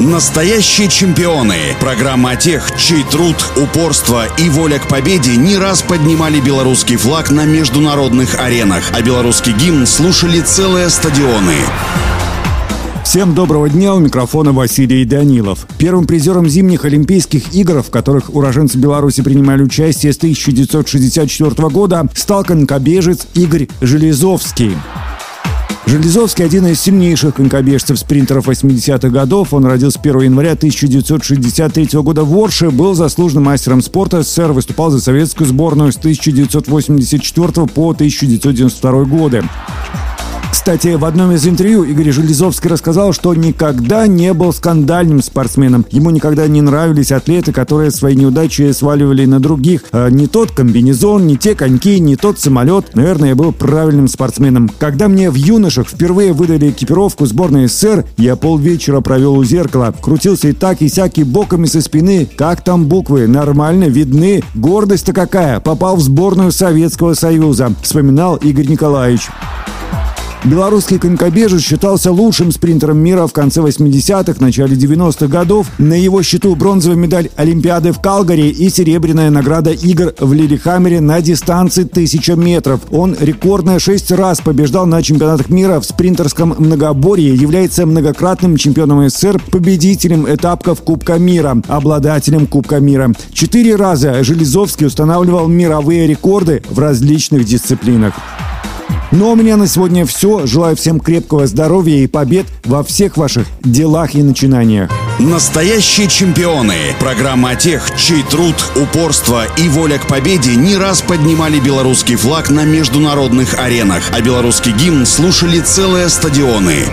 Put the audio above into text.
Настоящие чемпионы. Программа о тех, чей труд, упорство и воля к победе не раз поднимали белорусский флаг на международных аренах, а белорусский гимн слушали целые стадионы. Всем доброго дня, у микрофона Василий Данилов. Первым призером зимних Олимпийских игр, в которых уроженцы Беларуси принимали участие с 1964 года, стал конькобежец Игорь Железовский. Железовский – один из сильнейших конькобежцев-спринтеров 80-х годов. Он родился 1 января 1963 года в Орше, был заслуженным мастером спорта СССР, выступал за советскую сборную с 1984 по 1992 годы. Кстати, в одном из интервью Игорь Железовский рассказал, что никогда не был скандальным спортсменом. Ему никогда не нравились атлеты, которые свои неудачи сваливали на других. А не тот комбинезон, не те коньки, не тот самолет. Наверное, я был правильным спортсменом. Когда мне в юношах впервые выдали экипировку сборной СССР, я полвечера провел у зеркала. Крутился и так, и всякий боками со спины. Как там буквы? Нормально, видны. Гордость-то какая? Попал в сборную Советского Союза. Вспоминал Игорь Николаевич. Белорусский конькобежец считался лучшим спринтером мира в конце 80-х, начале 90-х годов. На его счету бронзовая медаль Олимпиады в Калгари и серебряная награда игр в Лилихаммере на дистанции 1000 метров. Он рекордно 6 раз побеждал на чемпионатах мира в спринтерском многоборье, является многократным чемпионом СССР, победителем этапков Кубка мира, обладателем Кубка мира. Четыре раза Железовский устанавливал мировые рекорды в различных дисциплинах. Ну а у меня на сегодня все. Желаю всем крепкого здоровья и побед во всех ваших делах и начинаниях. Настоящие чемпионы. Программа о тех, чей труд, упорство и воля к победе не раз поднимали белорусский флаг на международных аренах, а белорусский гимн слушали целые стадионы.